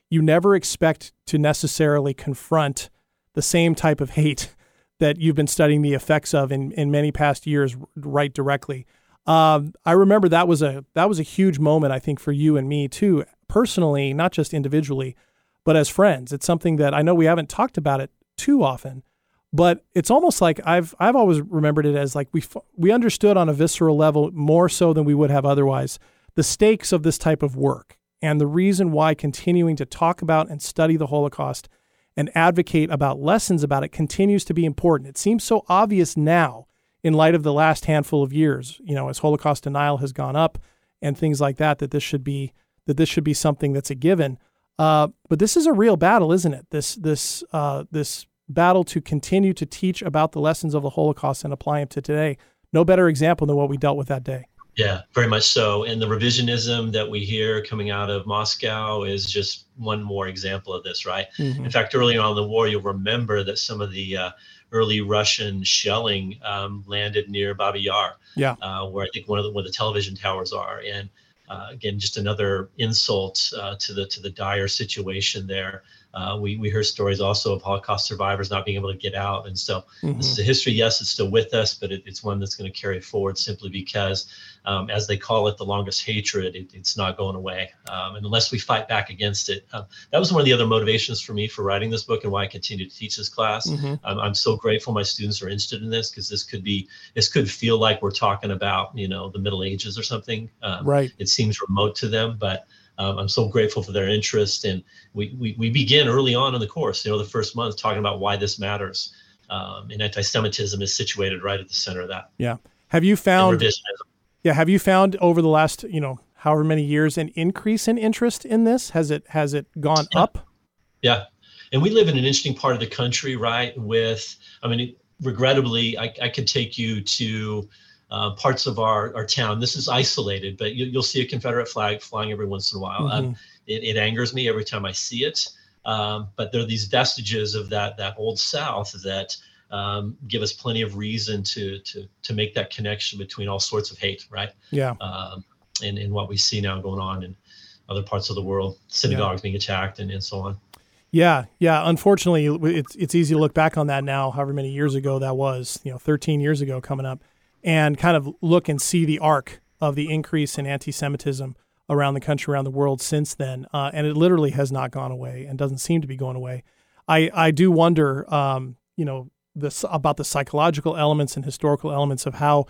B: You never expect to necessarily confront the same type of hate *laughs* that you've been studying the effects of in, in many past years right directly. Um, I remember that was a that was a huge moment I think for you and me too personally, not just individually, but as friends. It's something that I know we haven't talked about it too often, but it's almost like I've I've always remembered it as like we we understood on a visceral level more so than we would have otherwise the stakes of this type of work and the reason why continuing to talk about and study the Holocaust and advocate about lessons about it continues to be important. It seems so obvious now in light of the last handful of years, you know, as Holocaust denial has gone up and things like that, that this should be that this should be something that's a given. Uh, but this is a real battle, isn't it? This this uh, this battle to continue to teach about the lessons of the Holocaust and apply them to today. No better example than what we dealt with that day.
C: Yeah, very much so. And the revisionism that we hear coming out of Moscow is just one more example of this, right? Mm-hmm. In fact, early on in the war, you'll remember that some of the uh, early Russian shelling um, landed near Babi Yar,
B: yeah.
C: Uh, where I think one of the where the television towers are. And uh, again, just another insult uh, to the to the dire situation there. Uh, we, we hear stories also of Holocaust survivors not being able to get out. And so
B: Mhm.
C: this is a history, yes, it's still with us, but it, it's one that's going to carry forward simply because, um, as they call it, the longest hatred, it, it's not going away. Um, and unless we fight back against it, uh, that was one of the other motivations for me for writing this book and why I continue to teach this class.
B: Mhm.
C: I'm, I'm so grateful my students are interested in this because this could be, this could feel like we're talking about, you know, the Middle Ages or something. Um,
B: Right.
C: It seems remote to them, but um, I'm so grateful for their interest. And we, we, we begin early on in the course, you know, the first month talking about why this matters. Um, and anti-Semitism is situated right at the center of that.
B: Yeah. Have you found? Yeah. Have you found over the last you know however many years an increase in interest in this? Has it has it gone up?
C: Yeah. And we live in an interesting part of the country, right? With, I mean, regrettably, I, I could take you to uh, parts of our, our town. This is isolated, but you, you'll see a Confederate flag flying every once in a while. Um,
B: Mhm.
C: it, it angers me every time I see it. Um, but there are these vestiges of that that old South that um, give us plenty of reason to to to make that connection between all sorts of hate, right?
B: Yeah.
C: Um, and, and what we see now going on in other parts of the world, synagogues being attacked and, and so on.
B: Yeah, yeah. Unfortunately, it's it's easy to look back on that now, however many years ago that was, you know, 13 years ago coming up, and kind of look and see the arc of the increase in anti-Semitism around the country, around the world since then, uh, and it literally has not gone away and doesn't seem to be going away. I I do wonder, um, you know, this about the psychological elements and historical elements of how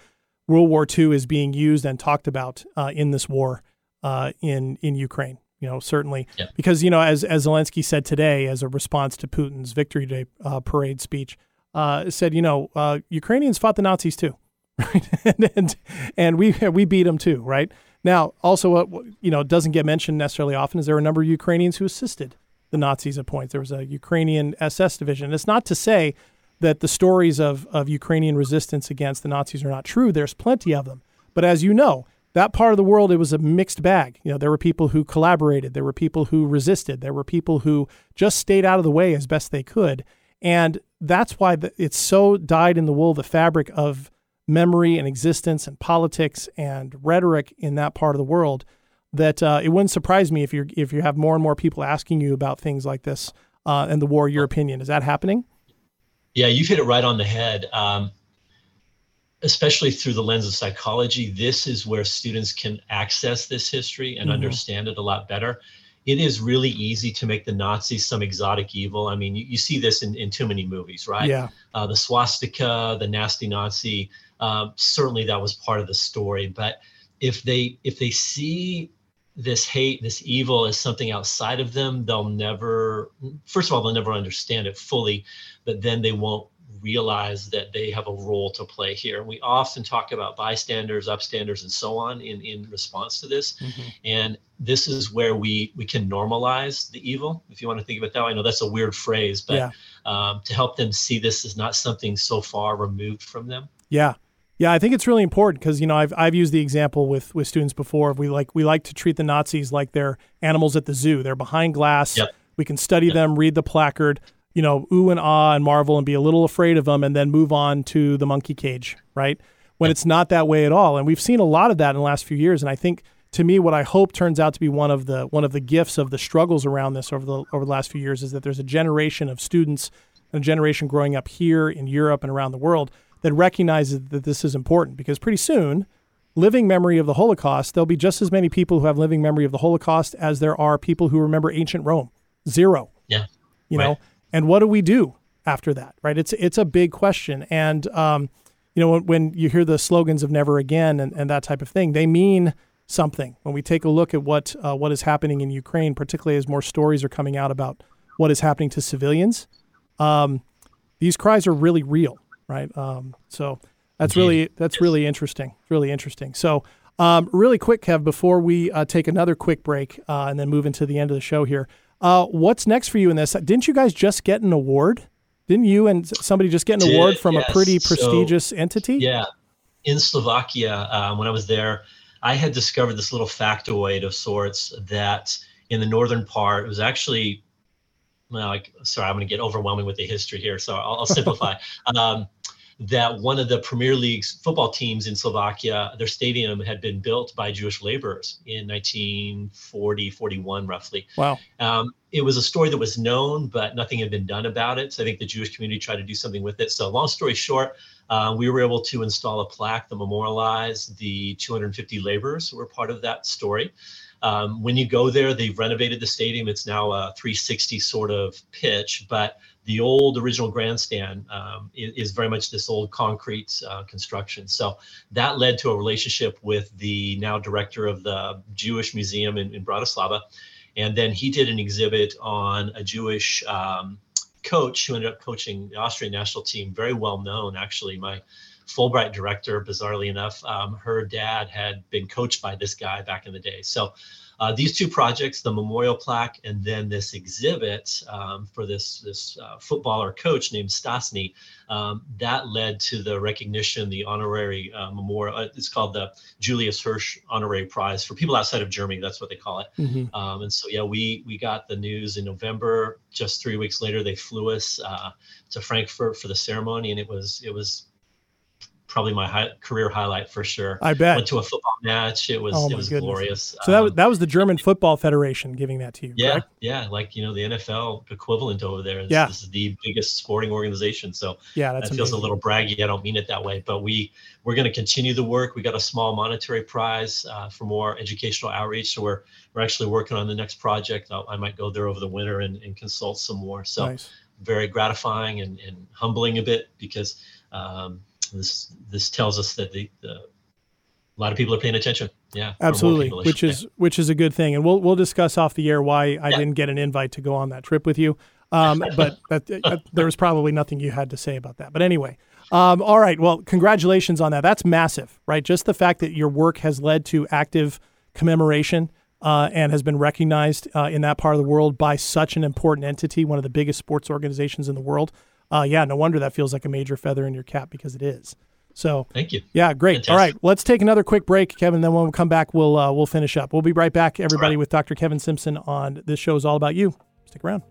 B: World War II is being used and talked about uh, in this war uh, in in Ukraine. You know, certainly
C: Yeah.
B: because you know, as as Zelensky said today, as a response to Putin's Victory Day uh, parade speech, uh, said, you know, uh, Ukrainians fought the Nazis too, *laughs* right? and, and and we we beat them too, right? Now, also, uh, what you know doesn't get mentioned necessarily often is there were a number of Ukrainians who assisted the Nazis at points. There was a Ukrainian SS division. It's not to say that the stories of, of Ukrainian resistance against the Nazis are not true. There's plenty of them. But as you know, that part of the world, it was a mixed bag. You know, there were people who collaborated, there were people who resisted, there were people who just stayed out of the way as best they could. And that's why it's so dyed in the wool, the fabric of memory and existence and politics and rhetoric in that part of the world that uh, it wouldn't surprise me if you if you have more and more people asking you about things like this uh, and the war. Your opinion is that happening?
C: Yeah, you've hit it right on the head. Um, especially through the lens of psychology, this is where students can access this history and
B: Mhm.
C: understand it a lot better. It is really easy to make the Nazis some exotic evil. I mean, you, you see this in, in too many movies, right?
B: Yeah.
C: Uh, the swastika, the nasty Nazi. Um, certainly, that was part of the story. But if they if they see this hate, this evil as something outside of them, they'll never. First of all, they'll never understand it fully, but then they won't realize that they have a role to play here. And we often talk about bystanders, upstanders, and so on in, in response to this. And this is where we we can normalize the evil, if you want to think of it that way. I know that's a weird phrase, but
B: Yeah.
C: um, to help them see this as not something so far removed from them.
B: Yeah. Yeah, I think it's really important because you know I've I've used the example with with students before. We like we like to treat the Nazis like they're animals at the zoo. They're behind glass.
C: Yep.
B: We can study them, read the placard, you know, ooh and ah and marvel and be a little afraid of them, and then move on to the monkey cage, right? When it's not that way at all, and we've seen a lot of that in the last few years. And I think to me, what I hope turns out to be one of the one of the gifts of the struggles around this over the over the last few years is that there's a generation of students, and a generation growing up here in Europe and around the world that recognizes that this is important because pretty soon living memory of the holocaust there'll be just as many people who have living memory of the holocaust as there are people who remember ancient rome. Zero.
C: Yeah.
B: you know? And what do we do after that right? It's it's a big question. And um, you know when, when you hear the slogans of never again and, and that type of thing they mean something. When we take a look at what uh, what is happening in ukraine particularly as more stories are coming out about what is happening to civilians um, these cries are really real right um, so that's really that's really interesting really interesting so um, really quick kev before we uh, take another quick break uh, and then move into the end of the show here uh, what's next for you in this didn't you guys just get an award didn't you and somebody just get an
C: Did,
B: award from
C: yes.
B: a pretty
C: So,
B: prestigious entity
C: Yeah. In Slovakia, um, when I was there, I had discovered this little factoid of sorts that in the northern part, it was actually, well, like, sorry, I'm going to get overwhelming with the history here, so I'll, I'll simplify. *laughs* um, that one of the Premier League's football teams in Slovakia, their stadium had been built by Jewish laborers in 1940, 41, roughly.
B: Wow.
C: Um, it was a story that was known, but nothing had been done about it. So I think the Jewish community tried to do something with it. So, long story short, uh, we were able to install a plaque that memorialized the 250 laborers who were part of that story. Um, when you go there, they've renovated the stadium. It's now a 360 sort of pitch, but the old original grandstand um, is, is, very much this old concrete uh, construction. So that led to a relationship with the now director of the Jewish Museum in, in Bratislava. And then he did an exhibit on a Jewish um, coach who ended up coaching the Austrian national team, very well known, actually. My Fulbright director, bizarrely enough, um, her dad had been coached by this guy back in the day. So uh, these two projects, the memorial plaque and then this exhibit um, for this this uh, footballer coach named Stasny, um, that led to the recognition, the honorary uh, memorial. Uh, it's called the Julius Hirsch Honorary Prize for people outside of Germany. That's what they call it. Mm-hmm. Um, and so yeah, we we got the news in November. Just three weeks later, they flew us uh, to Frankfurt for the ceremony, and it was it was probably my high, career highlight for sure.
B: I bet.
C: Went to a football match. It was oh it was goodness. glorious.
B: So that was, um, that was the German Football Federation giving that to you.
C: Yeah,
B: correct?
C: yeah, like you know the NFL equivalent over there. This,
B: yeah.
C: this is the biggest sporting organization. So
B: yeah, that
C: feels a little braggy. I don't mean it that way, but we we're going to continue the work. We got a small monetary prize uh, for more educational outreach. So we're we're actually working on the next project. I'll, i might go there over the winter and, and consult some more. So
B: nice.
C: very gratifying and, and humbling a bit because. Um, this this tells us that the, the a lot of people are paying attention. Yeah,
B: absolutely, which is which is a good thing. And we'll we'll discuss off the air why I yeah. didn't get an invite to go on that trip with you. Um, *laughs* but that, uh, there was probably nothing you had to say about that. But anyway, um, all right. Well, congratulations on that. That's massive, right? Just the fact that your work has led to active commemoration uh, and has been recognized uh, in that part of the world by such an important entity, one of the biggest sports organizations in the world uh, yeah, no wonder that feels like a major feather in your cap because it is. So
C: thank you.
B: Yeah, great. Fantastic. All right, let's take another quick break, Kevin. Then when we come back, we'll uh, we'll finish up. We'll be right back, everybody, right. with Dr. Kevin Simpson on this show is all about you. Stick around.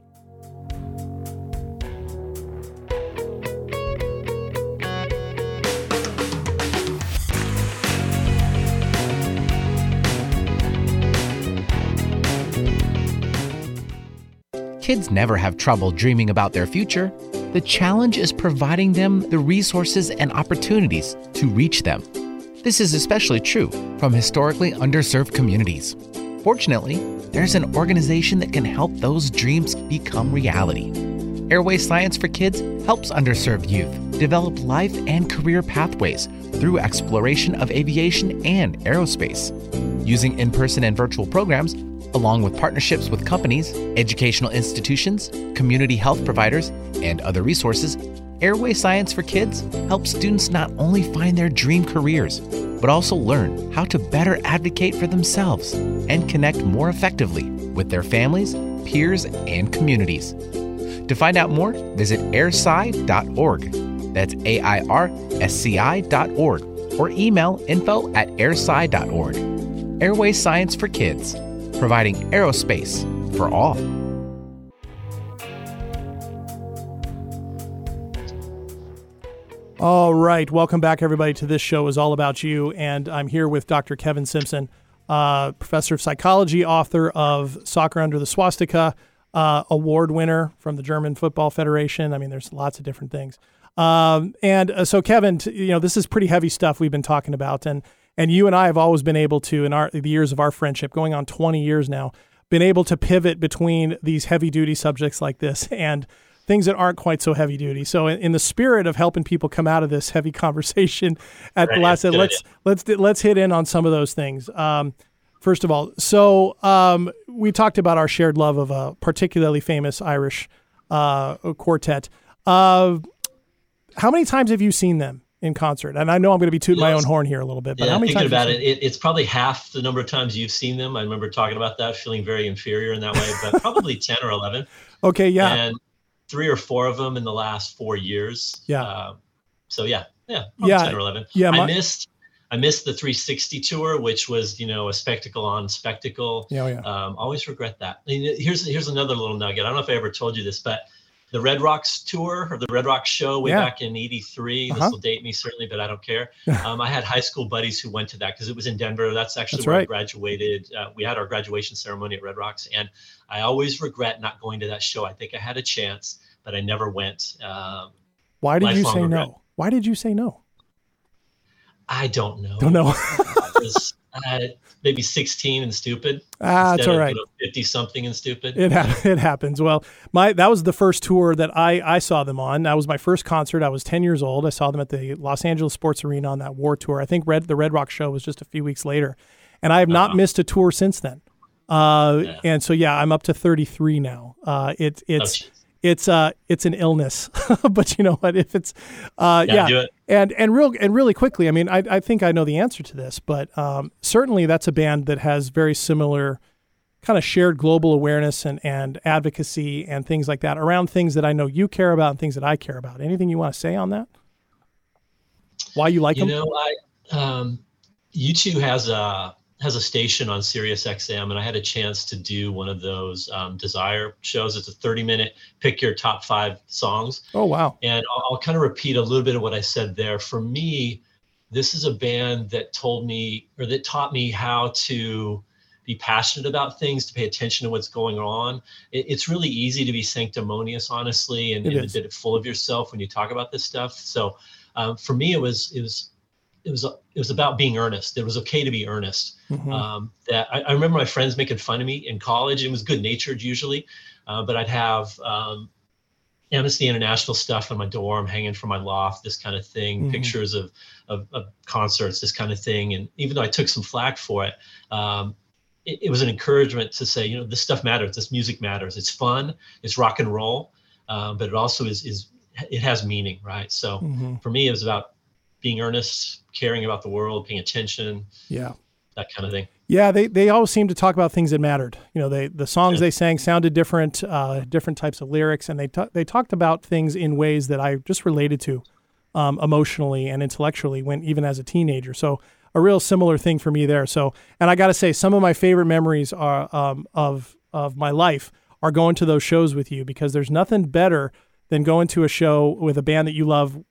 I: Kids never have trouble dreaming about their future. The challenge is providing them the resources and opportunities to reach them. This is especially true from historically underserved communities. Fortunately, there's an organization that can help those dreams become reality. Airway Science for Kids helps underserved youth develop life and career pathways through exploration of aviation and aerospace. Using in person and virtual programs, along with partnerships with companies, educational institutions, community health providers, and other resources, Airway Science for Kids helps students not only find their dream careers, but also learn how to better advocate for themselves and connect more effectively with their families, peers, and communities. To find out more, visit airsci.org. That's A I R S C I.org or email info at airsci.org. Airway Science for Kids providing aerospace for all.
B: All right, welcome back, everybody, to this show is all about you, and I'm here with Dr. Kevin Simpson, uh, professor of psychology, author of Soccer Under the Swastika, uh, award winner from the German Football Federation. I mean, there's lots of different things. Um, and uh, so, Kevin, t- you know, this is pretty heavy stuff we've been talking about, and and you and I have always been able to, in our the years of our friendship, going on 20 years now, been able to pivot between these heavy duty subjects like this and things that aren't quite so heavy duty. So, in, in the spirit of helping people come out of this heavy *laughs* conversation at right, the last, let's let's let's hit in on some of those things. Um, first of all, so um, we talked about our shared love of a particularly famous Irish uh, quartet. Uh, how many times have you seen them? In concert? And I know I'm going to be tooting my own horn here a little bit, but
C: yeah,
B: how many
C: thinking
B: times?
C: about it, it, it's probably half the number of times you've seen them. I remember talking about that, feeling very inferior in that way, but *laughs* probably 10 or 11.
B: Okay, yeah.
C: And three or four of them in the last four years.
B: Yeah.
C: Uh, so yeah, yeah,
B: yeah,
C: 10 or 11.
B: Yeah,
C: my- I missed. I missed the 360 tour, which was, you know, a spectacle on spectacle.
B: Yeah, oh, yeah.
C: Um, always regret that. Here's here's another little nugget. I don't know if I ever told you this, but the Red Rocks tour or the Red Rocks show way
B: Yeah.
C: back in '83.
B: Uh-huh.
C: This will date me certainly, but I don't care. *laughs* um, I had high school buddies who went to that because it was in Denver. That's actually
B: That's
C: where I graduated. Uh, we had our graduation ceremony at Red Rocks, and I always regret not going to that show. I think I had a chance, but I never went. Um,
B: Why did you say
C: regret.
B: no? Why did you say no?
C: I don't know.
B: Don't know. *laughs*
C: Uh, maybe 16 and stupid.
B: Ah, that's all right.
C: you know, 50 something and stupid.
B: It ha- *laughs* it happens. Well, my that was the first tour that I I saw them on. That was my first concert. I was 10 years old. I saw them at the Los Angeles Sports Arena on that war tour. I think Red the Red Rock show was just a few weeks later, and I have not missed a tour since then. Uh, and so yeah, I'm up to 33 now. Uh, it, it's it's uh it's an illness, *laughs* but you know what? If it's uh
C: Yeah,
B: yeah, and and real and really quickly, I mean, I I think I know the answer to this, but um, certainly that's a band that has very similar kind of shared global awareness and, and advocacy and things like that around things that I know you care about and things that I care about. Anything you want to say on that? Why you like
C: you
B: them?
C: know, I um, U2 has a has a station on Sirius XM, and I had a chance to do one of those um, Desire shows. It's a 30 minute pick your top five songs.
B: oh wow.
C: And I'll, I'll kind of repeat a little bit of what I said there. For me, this is a band that told me or that taught me how to be passionate about things, to pay attention to what's going on. It, it's really easy to be sanctimonious, honestly, and,
B: It
C: and a bit full of yourself when you talk about this stuff. So um, for me, it was it was it was it was about being earnest. It was okay to be earnest.
B: Mhm.
C: Um, that I, I remember my friends making fun of me in college. It was good natured usually, uh, but I'd have um, Amnesty International stuff in my dorm, hanging from my loft, this kind of thing,
B: Mhm.
C: pictures of, of of concerts, this kind of thing. And even though I took some flack for it, um, it, it was an encouragement to say, you know, this stuff matters. This music matters. It's fun. It's rock and roll, uh, but it also is is it has meaning, right? So
B: Mhm.
C: for me, it was about being earnest, caring about the world, paying attention,
B: Yeah.
C: that kind of thing.
B: Yeah, they, they always seem to talk about things that mattered. You know, they the songs they sang sounded different, uh, different types of lyrics, and they ta- they talked about things in ways that I just related to, um, emotionally and intellectually when even as a teenager. So a real similar thing for me there. So, and I got to say, some of my favorite memories are um, of of my life are going to those shows with you because there's nothing better than going to a show with a band that you love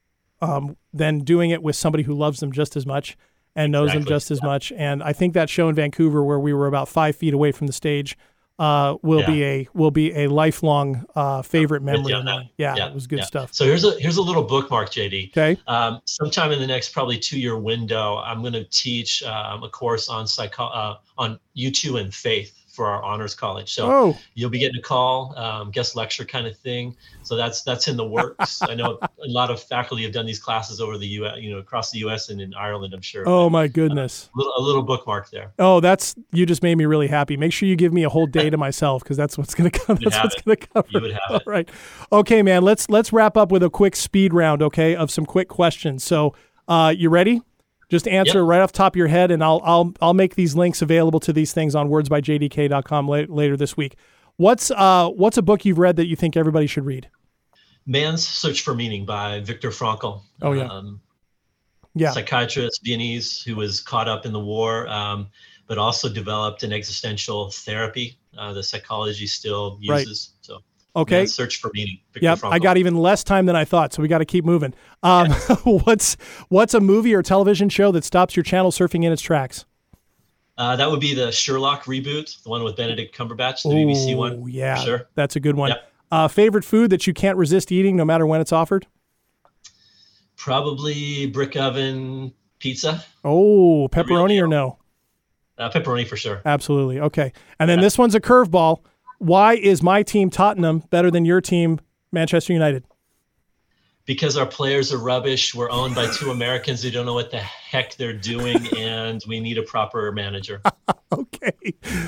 B: um, than doing it with somebody who loves them just as much and knows them just as much. And I think that show in Vancouver, where we were about five feet away from the stage, uh, will be a will be a lifelong uh, favorite memory of
C: that.
B: mine. Yeah, it was good
C: yeah.
B: stuff.
C: So here's a here's a little bookmark, JD.
B: Okay.
C: Um, sometime in the next probably two year window, I'm going to teach um, a course on psycho uh, on U2 and faith for our honors college. So
B: Oh.
C: you'll be getting a call, um, guest lecture kind of thing. So that's that's in the works. I know a lot of faculty have done these classes over the U.S. You know, across the U.S. and in Ireland, I'm sure.
B: Oh my goodness.
C: A little, a little bookmark there.
B: Oh, that's you just made me really happy. Make sure you give me a whole day to myself because that's what's going to come. That's what's going to cover.
C: You would have
B: All
C: it.
B: right. Okay, man. Let's let's wrap up with a quick speed round. Okay, of some quick questions. So, uh, you ready? Just answer
C: Yep.
B: right off the top of your head, and I'll I'll I'll make these links available to these things on wordsbyjdk.com la- later this week. What's uh what's a book you've read that you think everybody should read?
C: Man's Search for Meaning by Viktor Frankl.
B: Oh, yeah.
C: Um,
B: Yeah.
C: psychiatrist Viennese who was caught up in the war, um, but also developed an existential therapy uh, that psychology still uses. So,
B: Okay.
C: Man's Search for Meaning.
B: Yep, I got even less time than I thought, so we got to keep moving. Um, *laughs* what's what's a movie or television show that stops your channel surfing in its tracks?
C: Uh, that would be the Sherlock reboot, the one with Benedict Cumberbatch, the BBC one.
B: Yeah,
C: sure.
B: that's a good one.
C: Yep.
B: Uh, favorite food that you can't resist eating, no matter when it's offered.
C: Probably brick oven pizza,
B: Oh, pepperoni or no?
C: uh, pepperoni for sure.
B: Absolutely. Okay. And then this one's a curveball. Why is my team Tottenham better than your team Manchester United?
C: Because our players are rubbish. We're owned by two Americans who don't know what the heck they're doing, *laughs* and we need a proper manager. *laughs*
B: okay.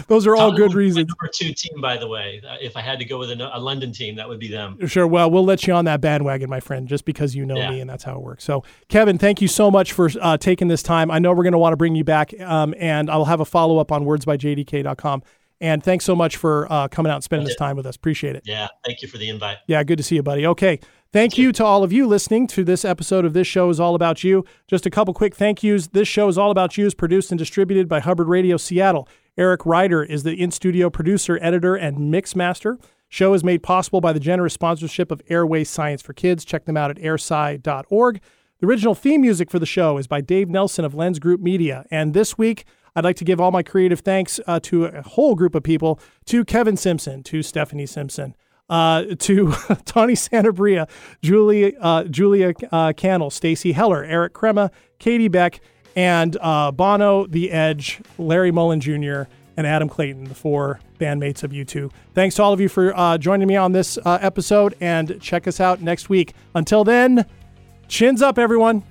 B: Those are all
C: Tottenham
B: good
C: be my
B: reasons.
C: Number two team, by the way. Uh, If I had to go with a, a London team, that would be them.
B: Sure. Well, we'll let you on that bandwagon, my friend, just because you know
C: Yeah.
B: me and that's how it works. So, Kevin, thank you so much for uh, taking this time. I know we're going to want to bring you back, um, and I'll have a follow up on wordsbyjdk.com. And thanks so much for uh, coming out and spending this time with us. Appreciate it.
C: Yeah, thank you for the invite.
B: Yeah, good to see you, buddy. Okay. Thank you to all of you listening to this episode of This Show is All About You. Just a couple quick thank yous. This Show is All About You is produced and distributed by Hubbard Radio Seattle. Eric Ryder is the in studio producer, editor, and mix master. Show is made possible by the generous sponsorship of Airway Science for Kids. Check them out at airsci.org. The original theme music for the show is by Dave Nelson of Lens Group Media. And this week, I'd like to give all my creative thanks uh, to a whole group of people to Kevin Simpson, to Stephanie Simpson, uh, to *laughs* Tawny Santabria, Julie, uh, Julia uh, Cannell, Stacy Heller, Eric Crema, Katie Beck, and uh, Bono, The Edge, Larry Mullen Jr., and Adam Clayton, the four bandmates of U2. Thanks to all of you for uh, joining me on this uh, episode, and check us out next week. Until then, chins up, everyone.